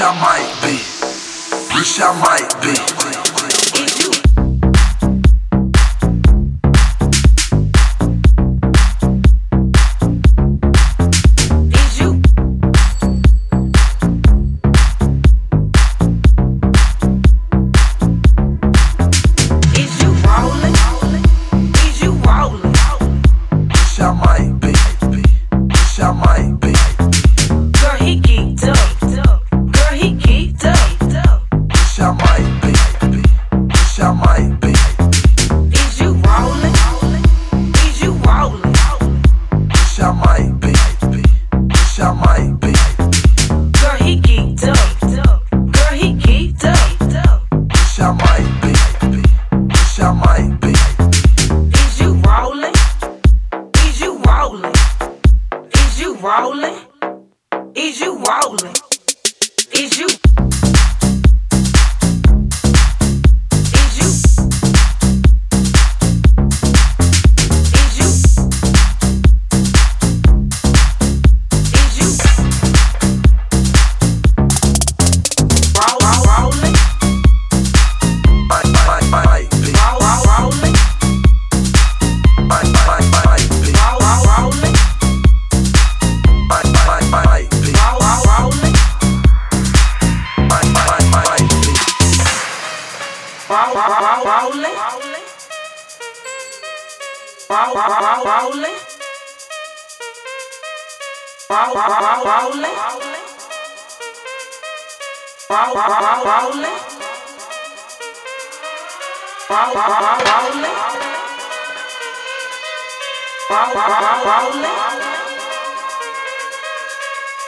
your mind.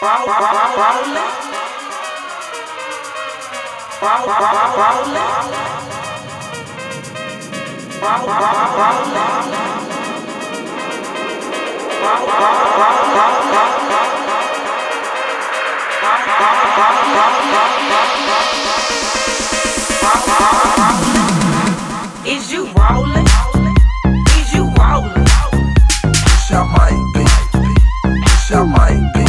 Is you rolling? Is you rolling? It's your mic, bitch. It's your.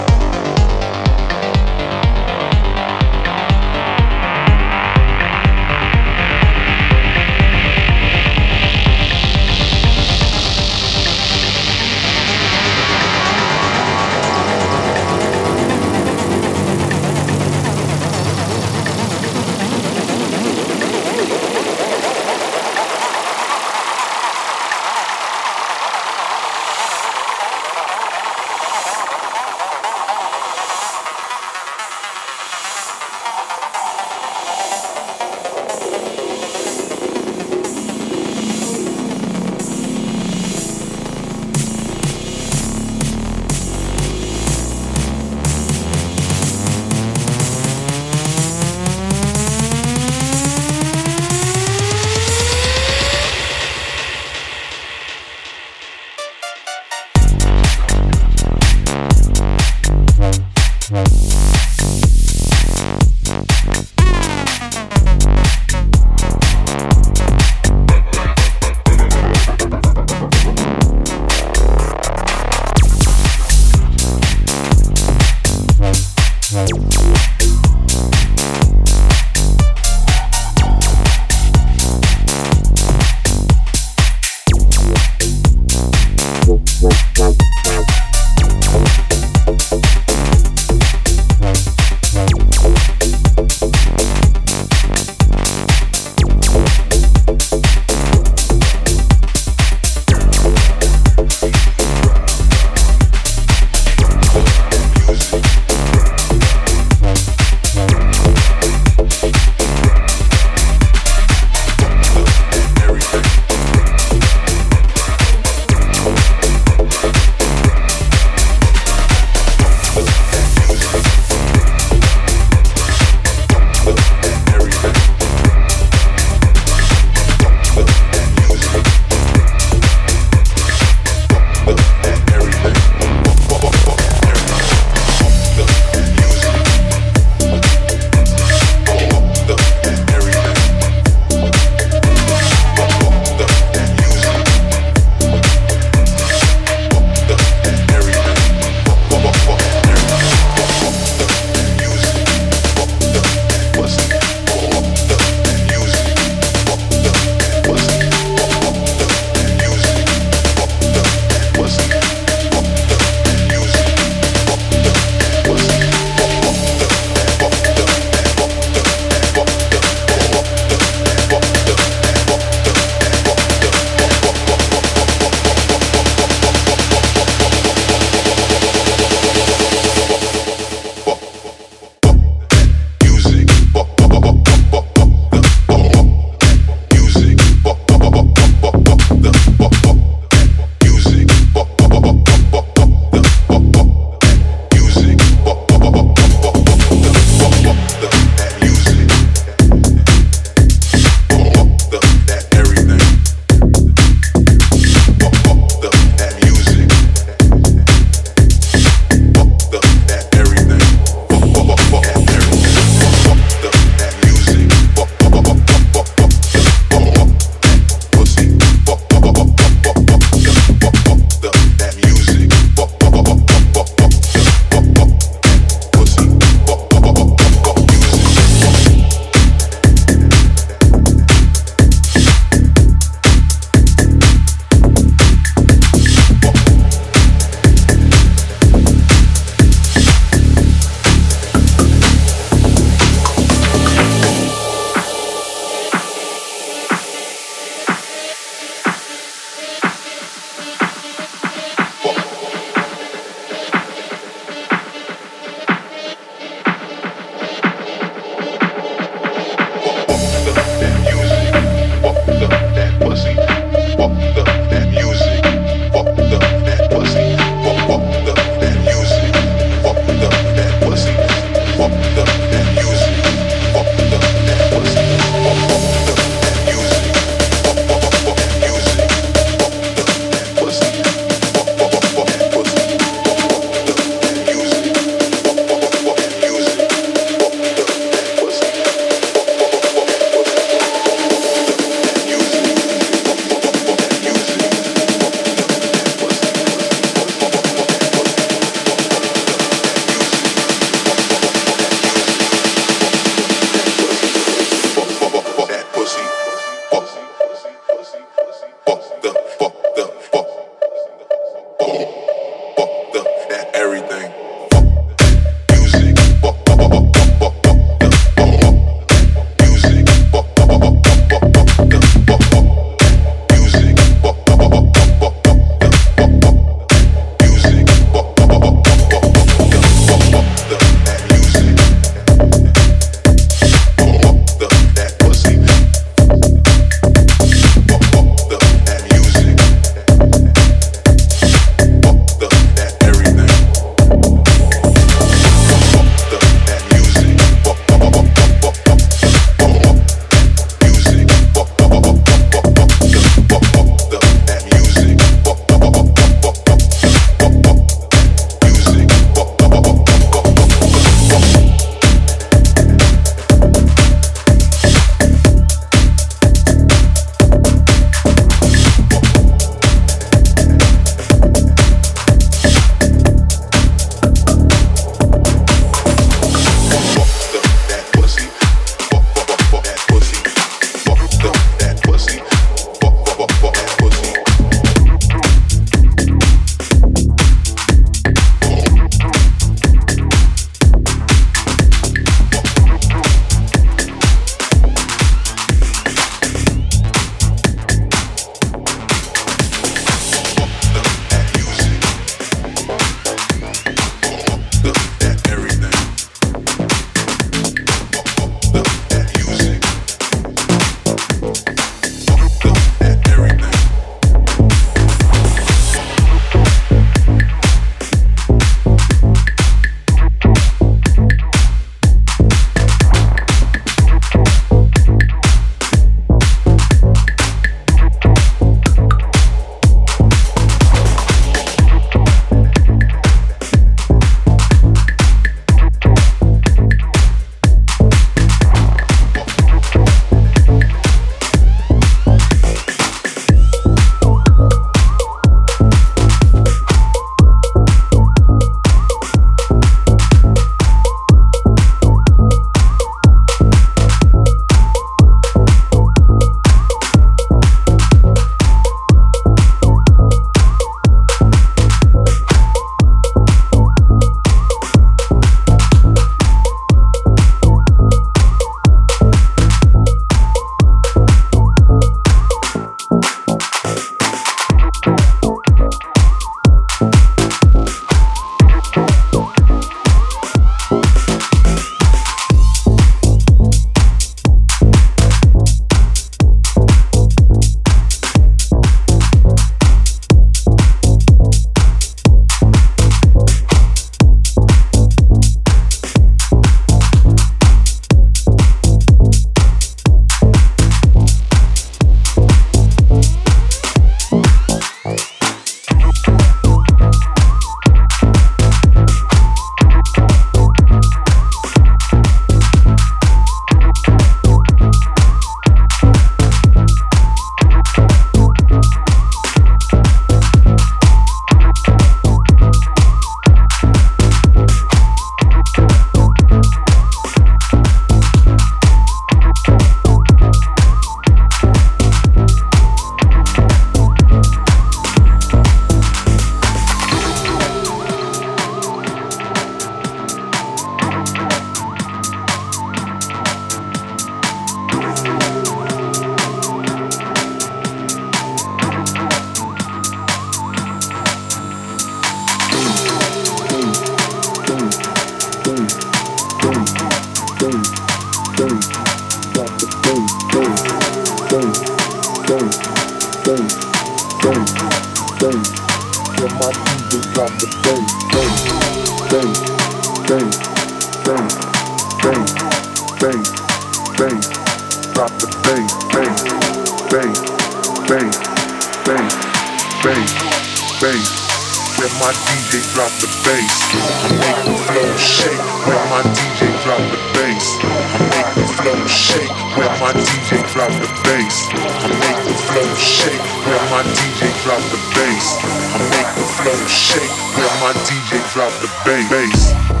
drop the bass. I make the flow shake when my DJ drop the bass the flow shake when my DJ drop the bass. I make the flow shake when my DJ drop the bass. I make the flow shake when my DJ drop the bass.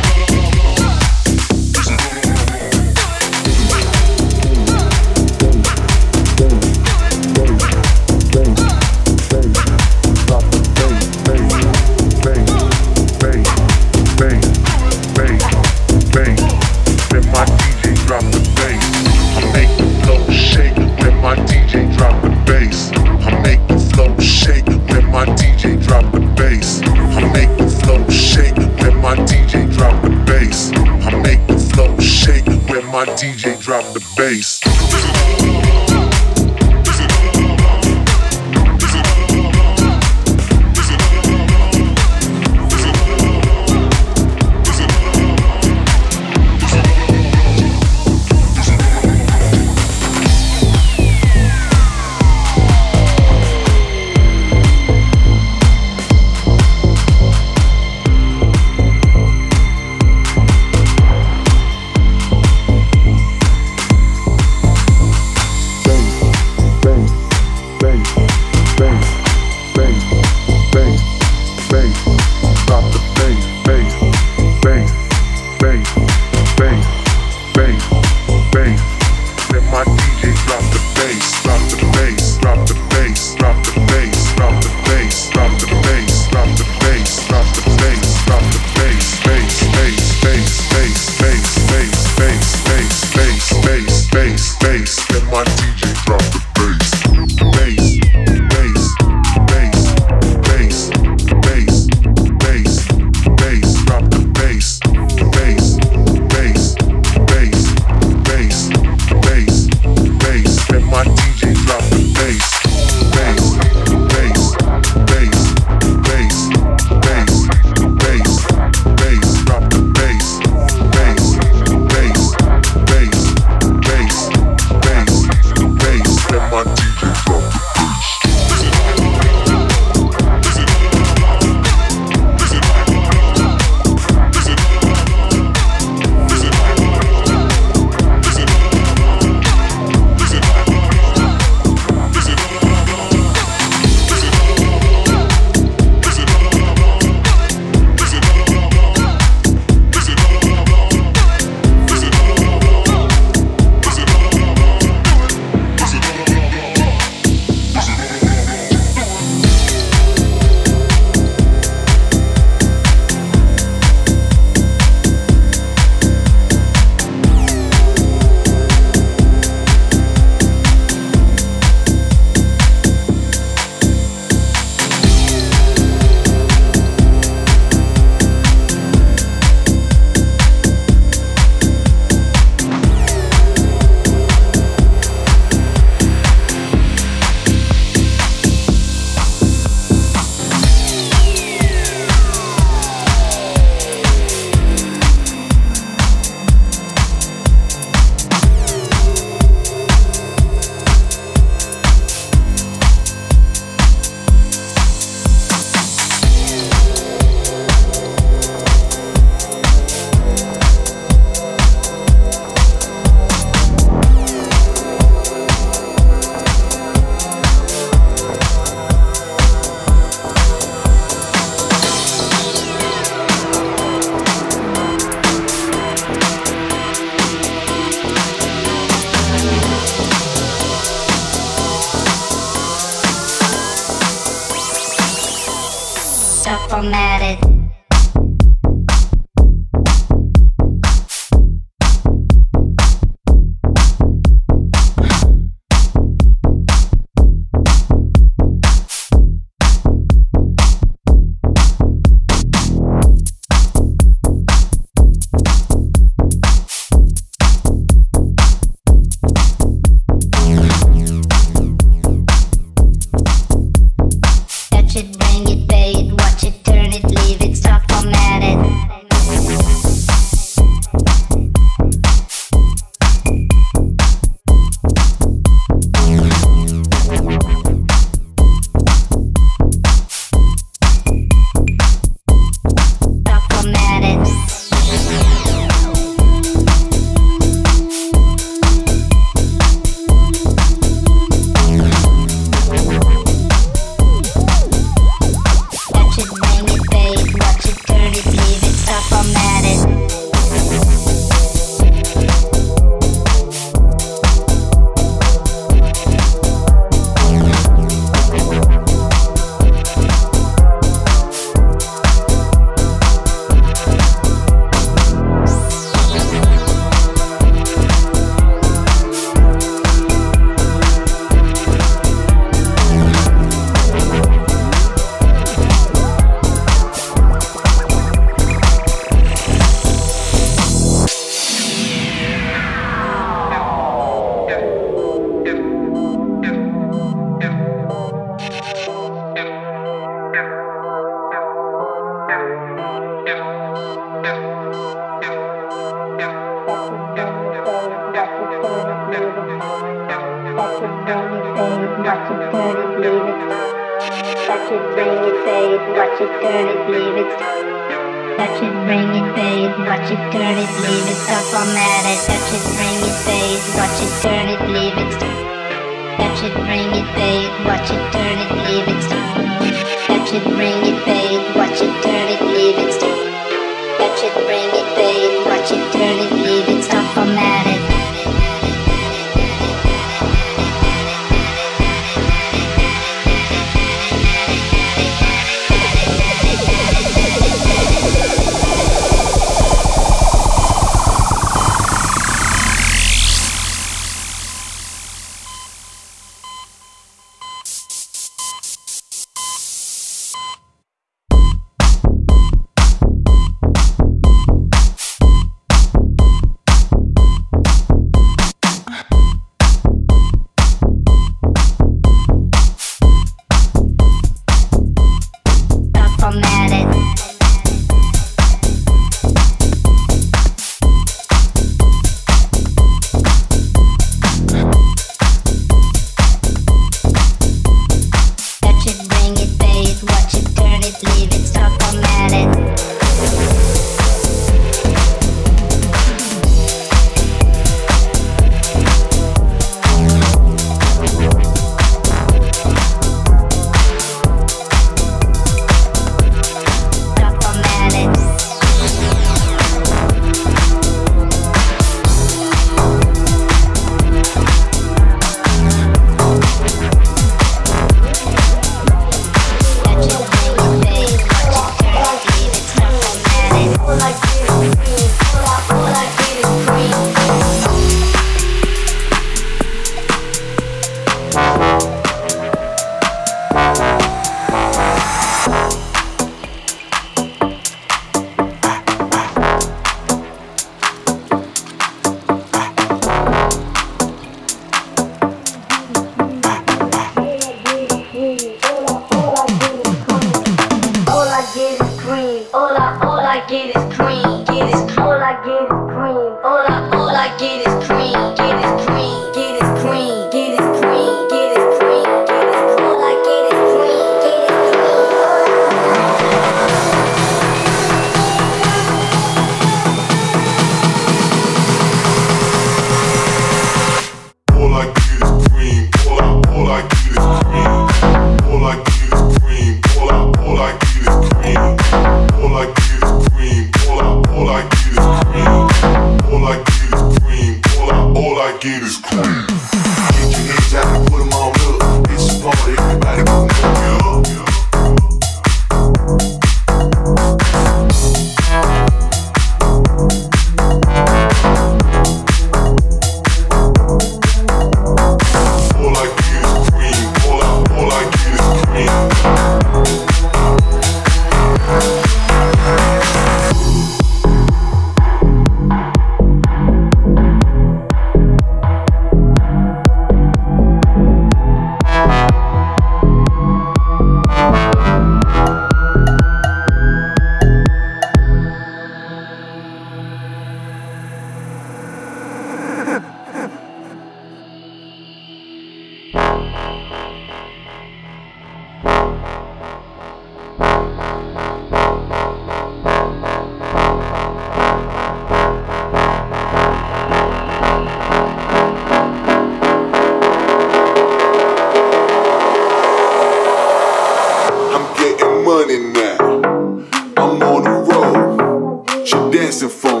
Dancing for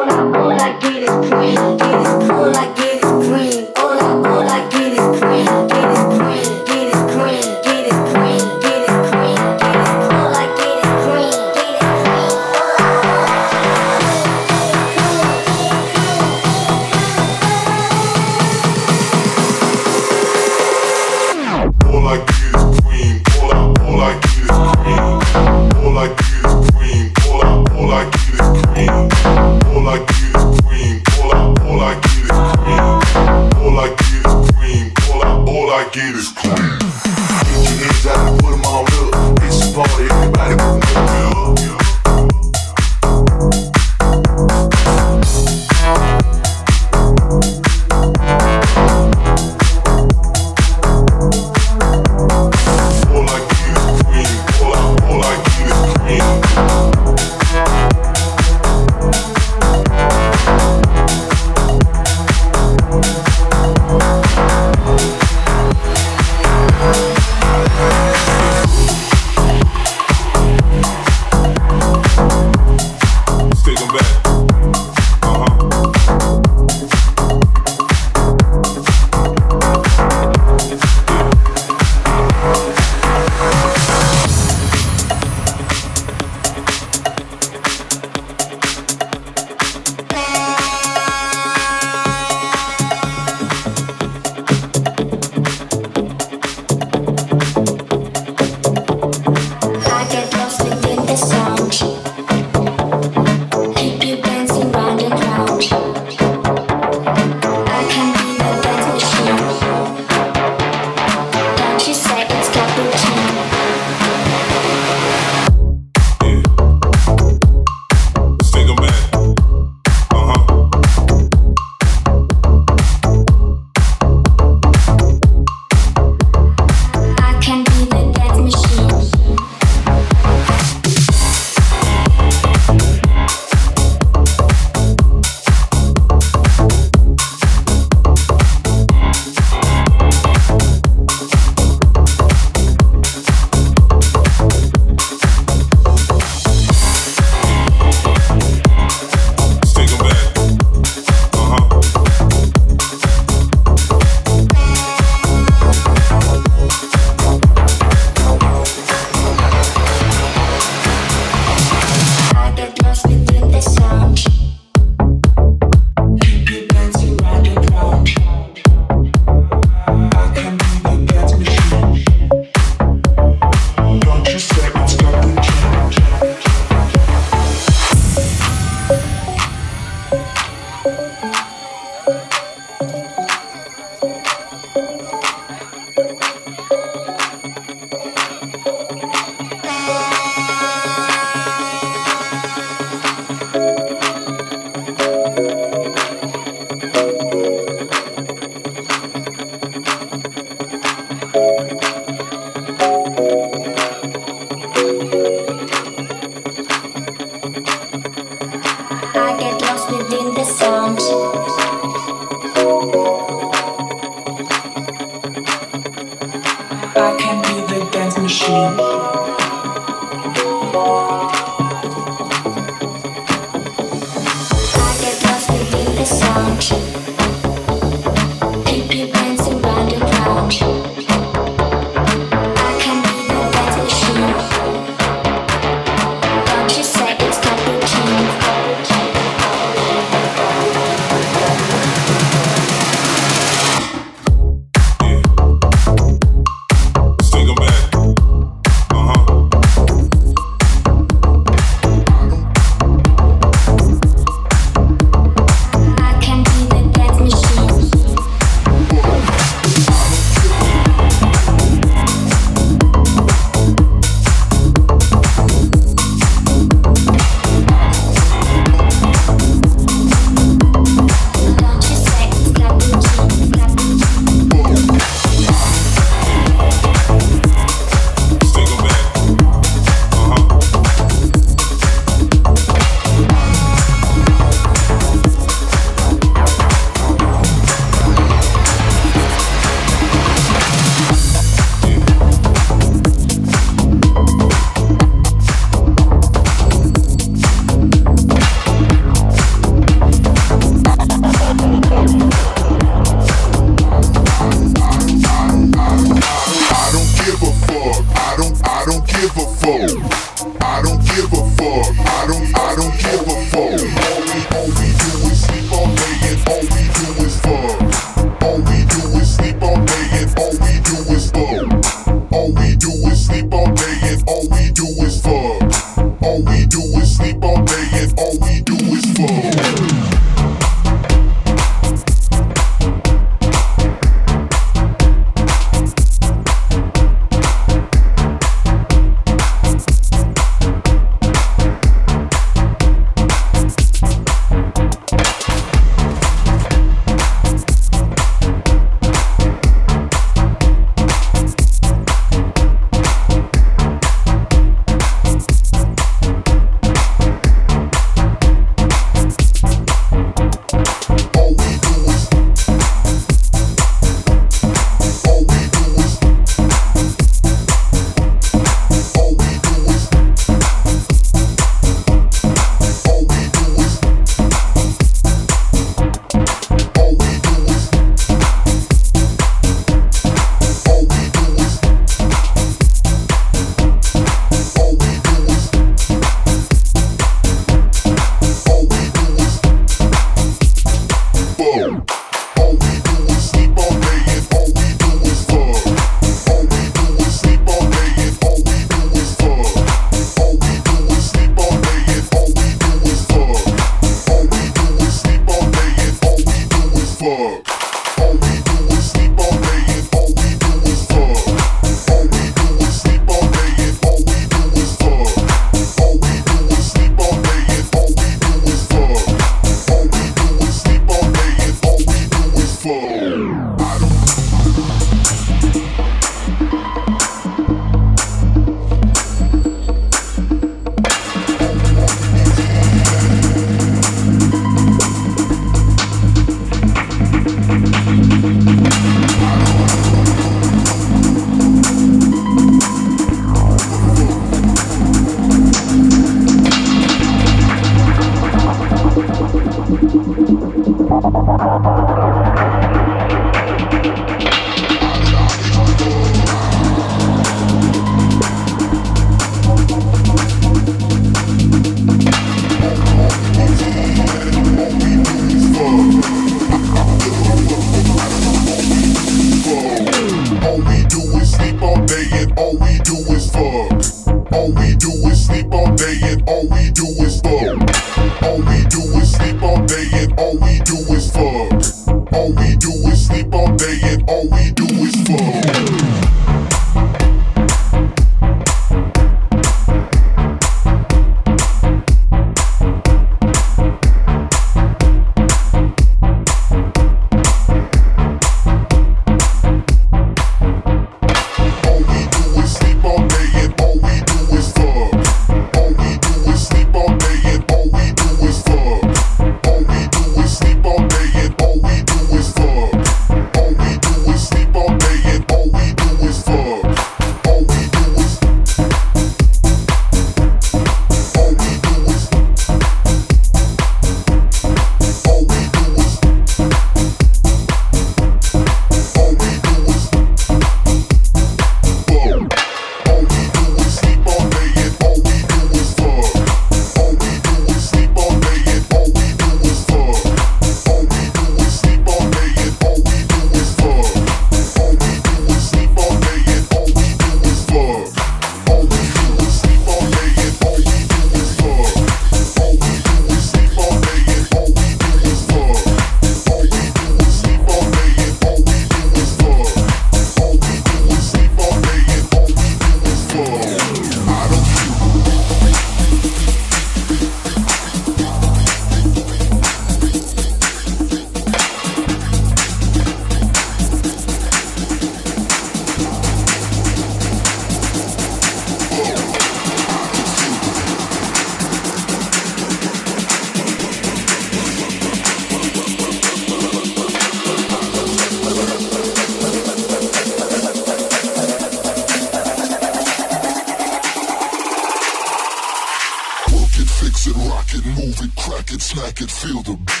smack it, feel the beat.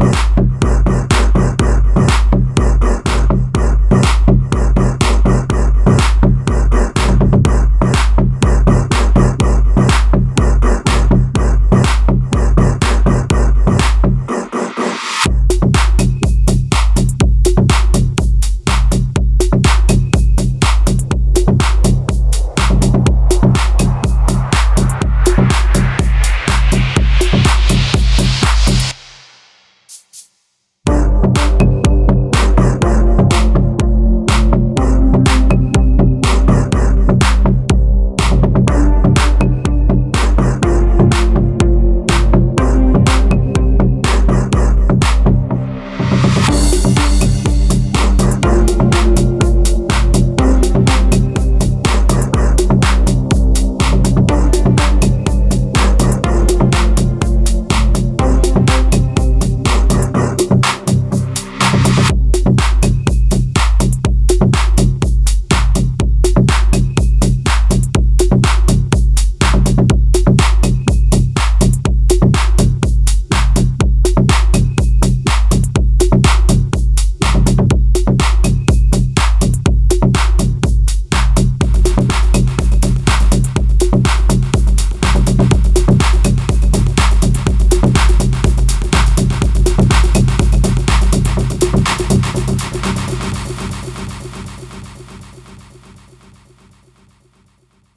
Uh.